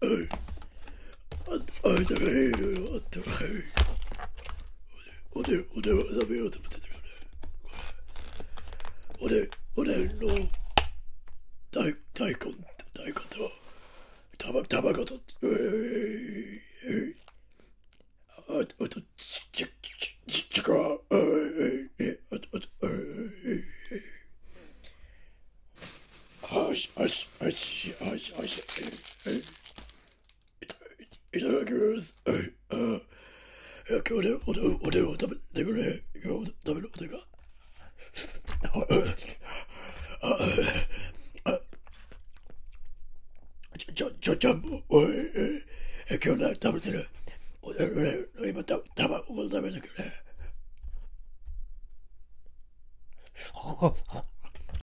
あいたかいあったかいおでおでを食べようと思ってたよねおでおでの大大根大根とたばたばことえーえーああとちちちちかえーえーあとあとえーあしあしあしあしあしえーいただきます。はい、あ、今日でおでおでを食べてくれ。今日食べるおでんが。ちょ、ちょ、ちょ、ちゃんも、おい、え、今日何食べてるおで、今、た、たばこ食べてくれ。